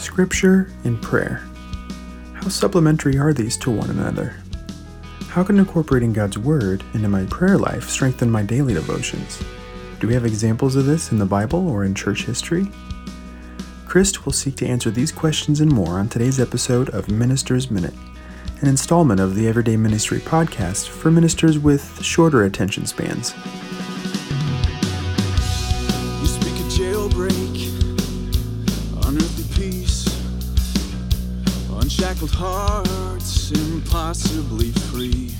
Scripture and prayer. How supplementary are these to one another? How can incorporating God's Word into my prayer life strengthen my daily devotions? Do we have examples of this in the Bible or in church history? Christ will seek to answer these questions and more on today's episode of Minister's Minute, an installment of the Everyday Ministry podcast for ministers with shorter attention spans. Unshackled hearts impossibly free.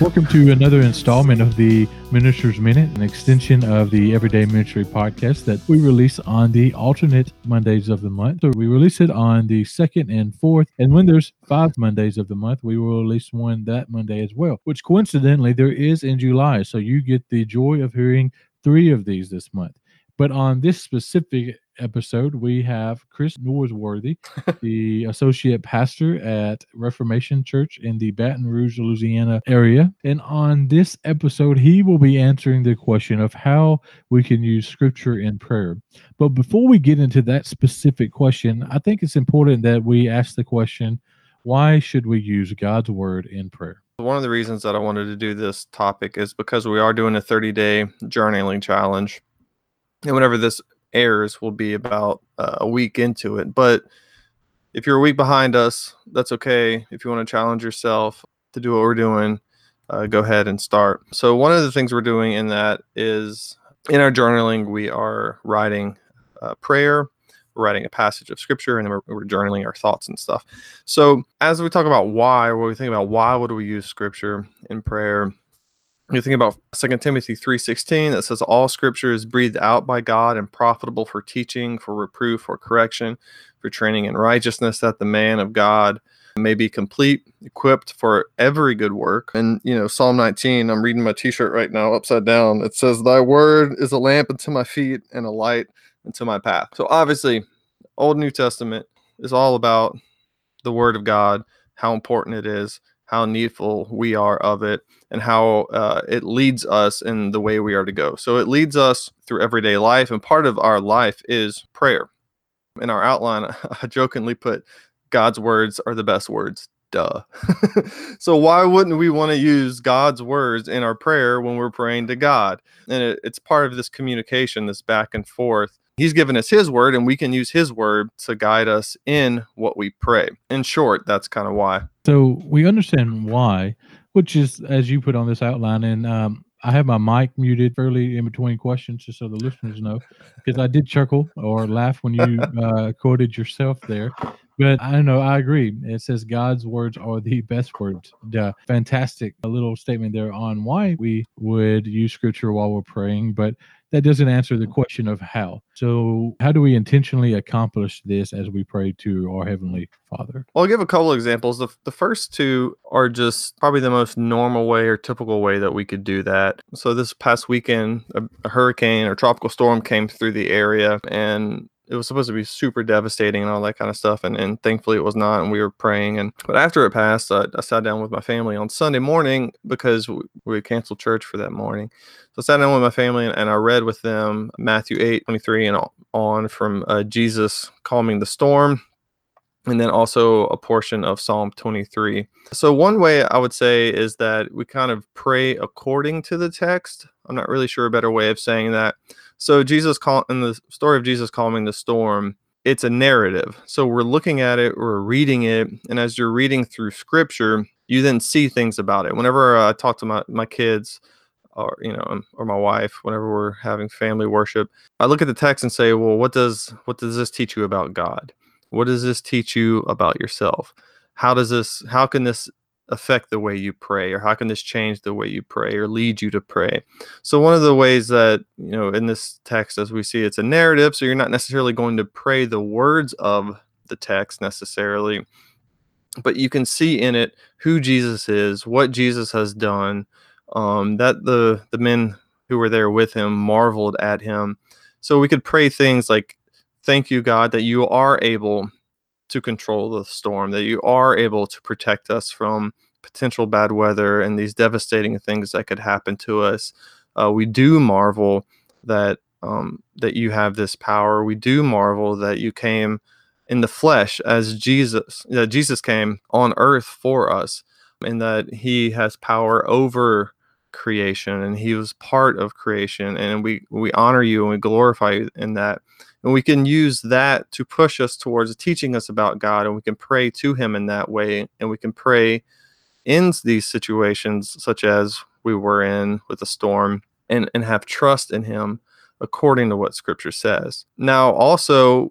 Welcome to another installment of the Minister's Minute, an extension of the Everyday Ministry podcast that we release on the alternate Mondays of the month. So we release it on the second and fourth. And when there's five Mondays of the month, we will release one that Monday as well, which coincidentally there is in July. So you get the joy of hearing three of these this month. But on this specific episode, we have Chris Norsworthy, the associate pastor at Reformation Church in the Baton Rouge, Louisiana area. And on this episode, he will be answering the question of how we can use scripture in prayer. But before we get into that specific question, I think it's important that we ask the question why should we use God's word in prayer? One of the reasons that I wanted to do this topic is because we are doing a 30 day journaling challenge. And whenever this airs, will be about uh, a week into it. But if you're a week behind us, that's okay. If you want to challenge yourself to do what we're doing, uh, go ahead and start. So, one of the things we're doing in that is in our journaling, we are writing uh, prayer, we're writing a passage of scripture, and then we're, we're journaling our thoughts and stuff. So, as we talk about why, when we think about why would we use scripture in prayer, you think about 2 timothy 3.16 that says all scripture is breathed out by god and profitable for teaching for reproof for correction for training in righteousness that the man of god may be complete equipped for every good work. And you know psalm 19 i'm reading my t-shirt right now upside down. It says thy word is a lamp unto my feet and a light unto my path. So obviously old new testament is all about the word of god how important it is how needful we are of it and how uh, it leads us in the way we are to go. So it leads us through everyday life, and part of our life is prayer. In our outline, I jokingly put God's words are the best words. Duh. so why wouldn't we want to use God's words in our prayer when we're praying to God? And it, it's part of this communication, this back and forth He's given us his word, and we can use his word to guide us in what we pray. In short, that's kind of why. So we understand why, which is as you put on this outline, and um, I have my mic muted fairly in between questions, just so the listeners know, because I did chuckle or laugh when you uh, quoted yourself there. But I know I agree. It says God's words are the best words. Duh. Fantastic. A little statement there on why we would use scripture while we're praying. But that doesn't answer the question of how. So, how do we intentionally accomplish this as we pray to our Heavenly Father? Well, I'll give a couple examples. The, the first two are just probably the most normal way or typical way that we could do that. So, this past weekend, a, a hurricane or tropical storm came through the area, and it was supposed to be super devastating and all that kind of stuff and, and thankfully it was not and we were praying and but after it passed I, I sat down with my family on sunday morning because we, we canceled church for that morning. So i sat down with my family and, and i read with them matthew 8 23 and on from uh, jesus calming the storm and then also a portion of Psalm 23. So, one way I would say is that we kind of pray according to the text. I'm not really sure a better way of saying that. So Jesus call in the story of Jesus calming the storm, it's a narrative. So we're looking at it, we're reading it, and as you're reading through scripture, you then see things about it. Whenever I talk to my, my kids, or you know, um, or my wife, whenever we're having family worship, I look at the text and say, well, what does what does this teach you about God? What does this teach you about yourself? How does this how can this affect the way you pray or how can this change the way you pray or lead you to pray so one of the ways that you know in this text as we see it's a narrative so you're not necessarily going to pray the words of the text necessarily but you can see in it who jesus is what jesus has done um, that the the men who were there with him marveled at him so we could pray things like thank you god that you are able to control the storm, that you are able to protect us from potential bad weather and these devastating things that could happen to us. Uh, we do marvel that um, that you have this power. We do marvel that you came in the flesh as Jesus, that Jesus came on earth for us, and that He has power over creation, and He was part of creation, and we we honor you and we glorify you in that. And we can use that to push us towards teaching us about God, and we can pray to Him in that way, and we can pray in these situations, such as we were in with the storm, and, and have trust in Him according to what Scripture says. Now, also,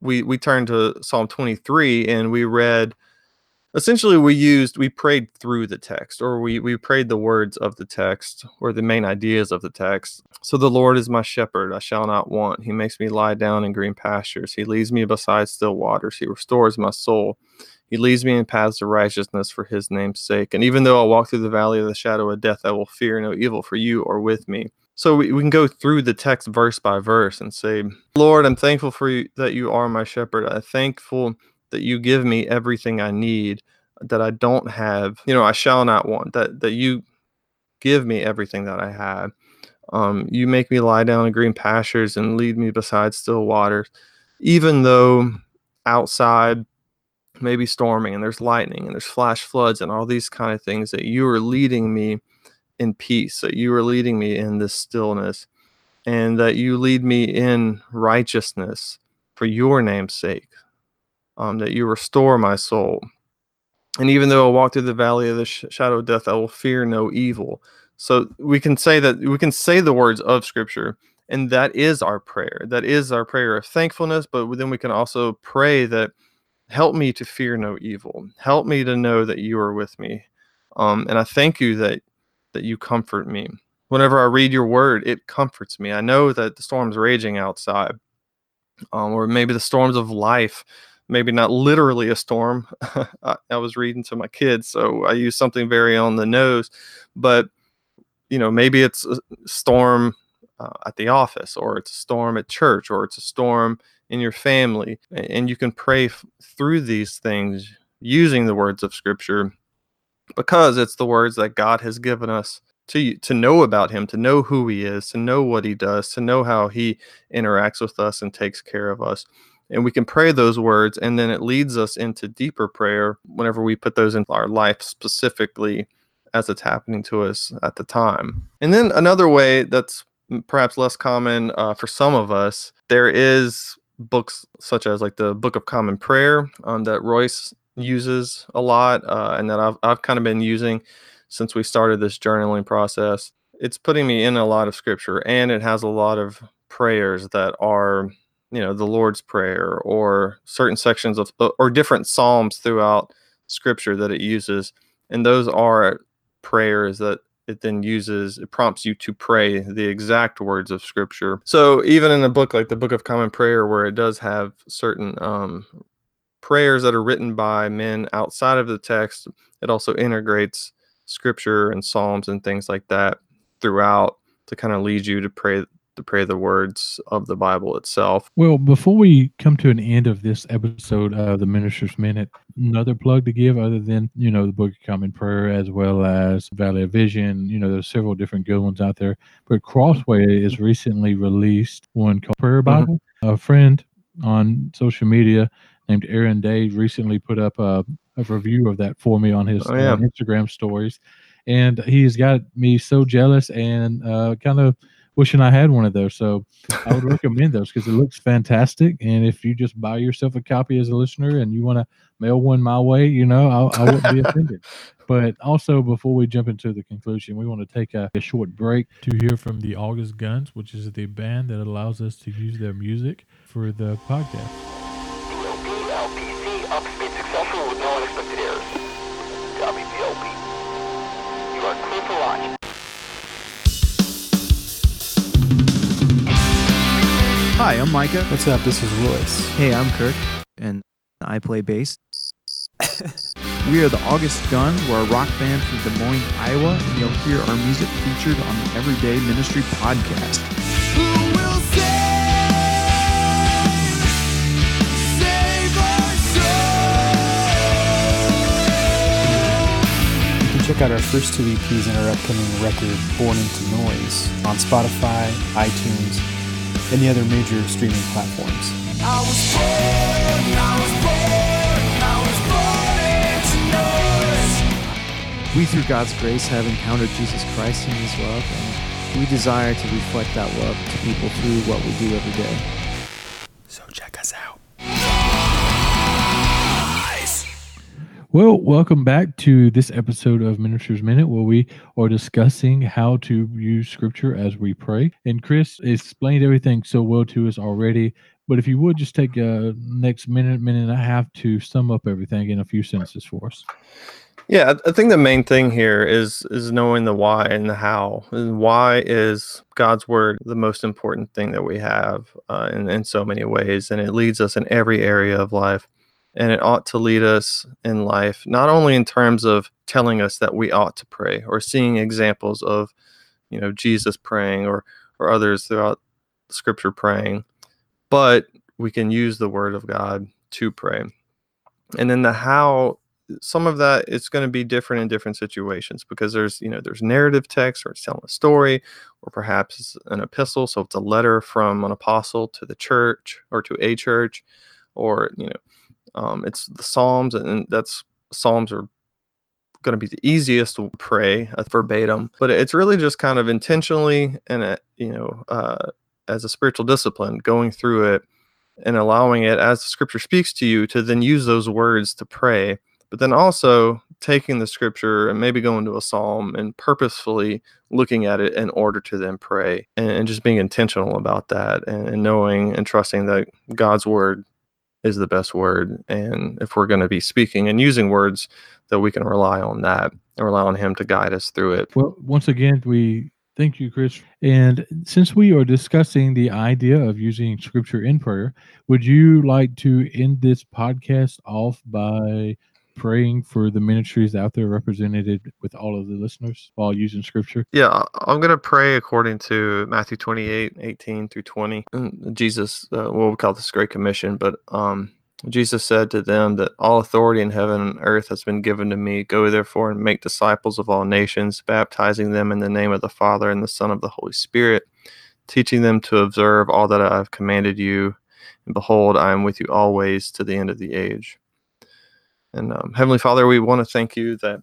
we we turn to Psalm 23 and we read. Essentially, we used we prayed through the text, or we we prayed the words of the text, or the main ideas of the text. So the Lord is my shepherd; I shall not want. He makes me lie down in green pastures. He leads me beside still waters. He restores my soul. He leads me in paths of righteousness for his name's sake. And even though I walk through the valley of the shadow of death, I will fear no evil, for you are with me. So we, we can go through the text verse by verse and say, Lord, I'm thankful for you that you are my shepherd. I'm thankful that you give me everything I need, that I don't have, you know, I shall not want, that that you give me everything that I have. Um, you make me lie down in green pastures and lead me beside still waters. Even though outside maybe storming and there's lightning and there's flash floods and all these kind of things that you are leading me in peace that you are leading me in this stillness and that you lead me in righteousness for your name's sake um, that you restore my soul. And even though i walk through the valley of the sh- shadow of death i will fear no evil. So we can say that we can say the words of scripture and that is our prayer. That is our prayer of thankfulness but then we can also pray that help me to fear no evil. Help me to know that you are with me. Um, and i thank you that that you comfort me. Whenever i read your word it comforts me. I know that the storm's raging outside um, or maybe the storms of life maybe not literally a storm I, I was reading to my kids so i use something very on the nose but you know maybe it's a storm uh, at the office or it's a storm at church or it's a storm in your family and you can pray f- through these things using the words of scripture because it's the words that God has given us to to know about him to know who he is to know what he does to know how he interacts with us and takes care of us and we can pray those words and then it leads us into deeper prayer whenever we put those in our life specifically as it's happening to us at the time. And then another way that's perhaps less common uh, for some of us there is books such as like the book of common prayer um, that royce uses a lot uh, and that I've, I've kind of been using since we started this journaling process. It's putting me in a lot of scripture and it has a lot of prayers that are you know the lord's prayer or certain sections of or different psalms throughout scripture that it uses and those are prayers that it then uses it prompts you to pray the exact words of scripture. So even in a book like the book of common prayer where it does have certain um, prayers that are written by men outside of the text it also integrates scripture and psalms and things like that throughout to kind of lead you to pray to pray the words of the bible itself Well, before we come to an end of this episode of the Minister's Minute, another plug to give other than, you know, the Book of Common Prayer as well as Valley of Vision. You know, there's several different good ones out there. But Crossway has recently released one called Prayer Bible. A friend on social media named Aaron Day recently put up a, a review of that for me on his Oh, yeah. uh, Instagram stories. And he's got me so jealous and uh, kind of wishing I had one of those. So I would recommend those because it looks fantastic. And if you just buy yourself a copy as a listener and you want to mail one my way, you know, I, I wouldn't be offended. But also, before we jump into the conclusion, we want to take a, a short break to hear from the August Guns, which is the band that allows us to use their music for the podcast. WLP, LPC, upspeed successful with no unexpected errors. WPLP. You are clear for launch. Hi, I'm Micah. What's up? This is Royce. Hey, I'm Kirk, and I play bass. we are the August Guns. We're a rock band from Des Moines, Iowa, and you'll hear our music featured on the Everyday Ministry podcast. Who will save, save our soul? You can check out our first two EPs and our upcoming record, Born into Noise, on Spotify, iTunes, and the other major streaming platforms. I was born, I was born, I was born. We, through God's grace, have encountered Jesus Christ in His love, and we desire to reflect that love to people through what we do every day. So check Well, welcome back to this episode of Minister's Minute, where we are discussing how to use Scripture as we pray. And Chris explained everything so well to us already. But if you would just take a next minute, minute and a half to sum up everything in a few sentences for us. Yeah, I think the main thing here is is knowing the why and the how. And why is God's word the most important thing that we have uh, in in so many ways, and it leads us in every area of life. And it ought to lead us in life, not only in terms of telling us that we ought to pray or seeing examples of, you know, Jesus praying or or others throughout Scripture praying, but we can use the Word of God to pray. And then the how some of that it's going to be different in different situations because there's you know there's narrative text or it's telling a story or perhaps it's an epistle so it's a letter from an apostle to the church or to a church or you know um, it's the psalms and that's psalms are going to be the easiest to pray uh, verbatim but it's really just kind of intentionally and uh, you know uh, as a spiritual discipline going through it and allowing it as the scripture speaks to you to then use those words to pray but then also taking the scripture and maybe going to a psalm and purposefully looking at it in order to then pray and, and just being intentional about that and, and knowing and trusting that God's word is the best word. And if we're going to be speaking and using words, that we can rely on that and rely on Him to guide us through it. Well, once again, we thank you, Chris. And since we are discussing the idea of using Scripture in prayer, would you like to end this podcast off by praying for the ministries out there represented with all of the listeners while using Scripture? Yeah, I'm going to pray according to Matthew 28, 18 through 20. And Jesus, uh, what we call this Great Commission, but um, Jesus said to them that all authority in heaven and earth has been given to me. Go therefore and make disciples of all nations, baptizing them in the name of the Father and the Son of the Holy Spirit, teaching them to observe all that I have commanded you. And behold, I am with you always to the end of the age. And um, Heavenly Father, we want to thank you that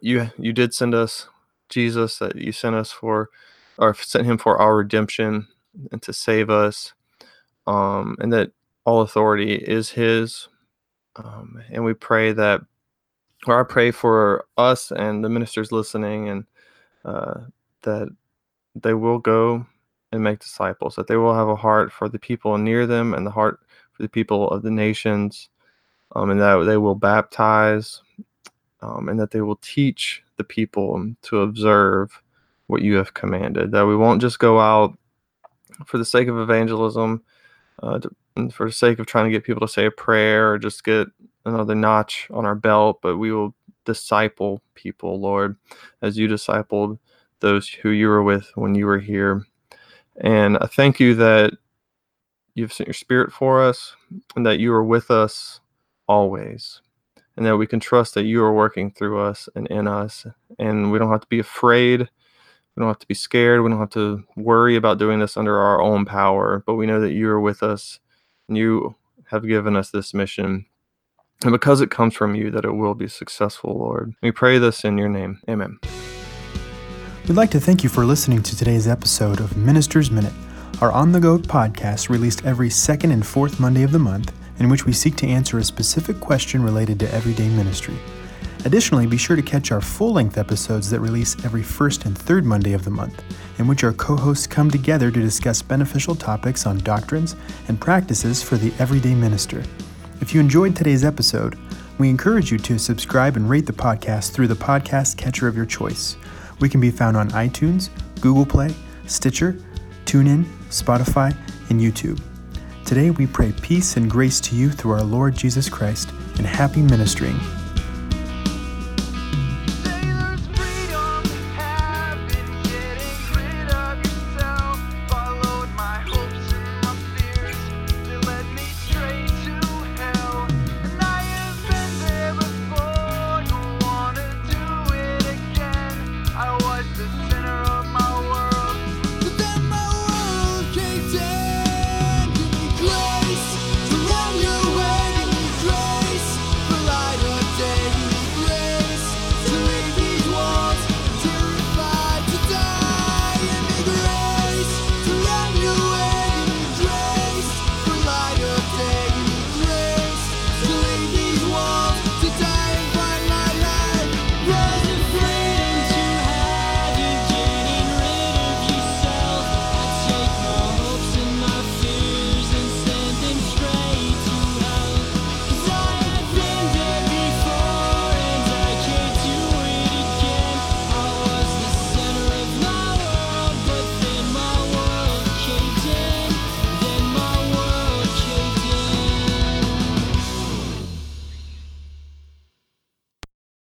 you you did send us Jesus, that you sent us for, or sent him for our redemption and to save us, um, and that all authority is his. Um, and we pray that, or I pray for us and the ministers listening, and uh, that they will go and make disciples, that they will have a heart for the people near them and the heart for the people of the nations, um, and that they will baptize um, and that they will teach the people to observe what you have commanded. That we won't just go out for the sake of evangelism, uh, to, for the sake of trying to get people to say a prayer or just get another notch on our belt, but we will disciple people, Lord, as you discipled those who you were with when you were here. And I thank you that you've sent your spirit for us and that you are with us always. And that we can trust that you are working through us and in us. And we don't have to be afraid. We don't have to be scared. We don't have to worry about doing this under our own power. But we know that you are with us. And you have given us this mission. And because it comes from you that it will be successful lord. We pray this in your name. Amen. We'd like to thank you for listening to today's episode of Minister's Minute, our on the go podcast released every second and fourth Monday of the month, in which we seek to answer a specific question related to everyday ministry. Additionally, be sure to catch our full length episodes that release every first and third Monday of the month, in which our co hosts come together to discuss beneficial topics on doctrines and practices for the everyday minister. If you enjoyed today's episode, we encourage you to subscribe and rate the podcast through the podcast catcher of your choice. We can be found on iTunes, Google Play, Stitcher, TuneIn, Spotify, and YouTube. Today we pray peace and grace to you through our Lord Jesus Christ and happy ministering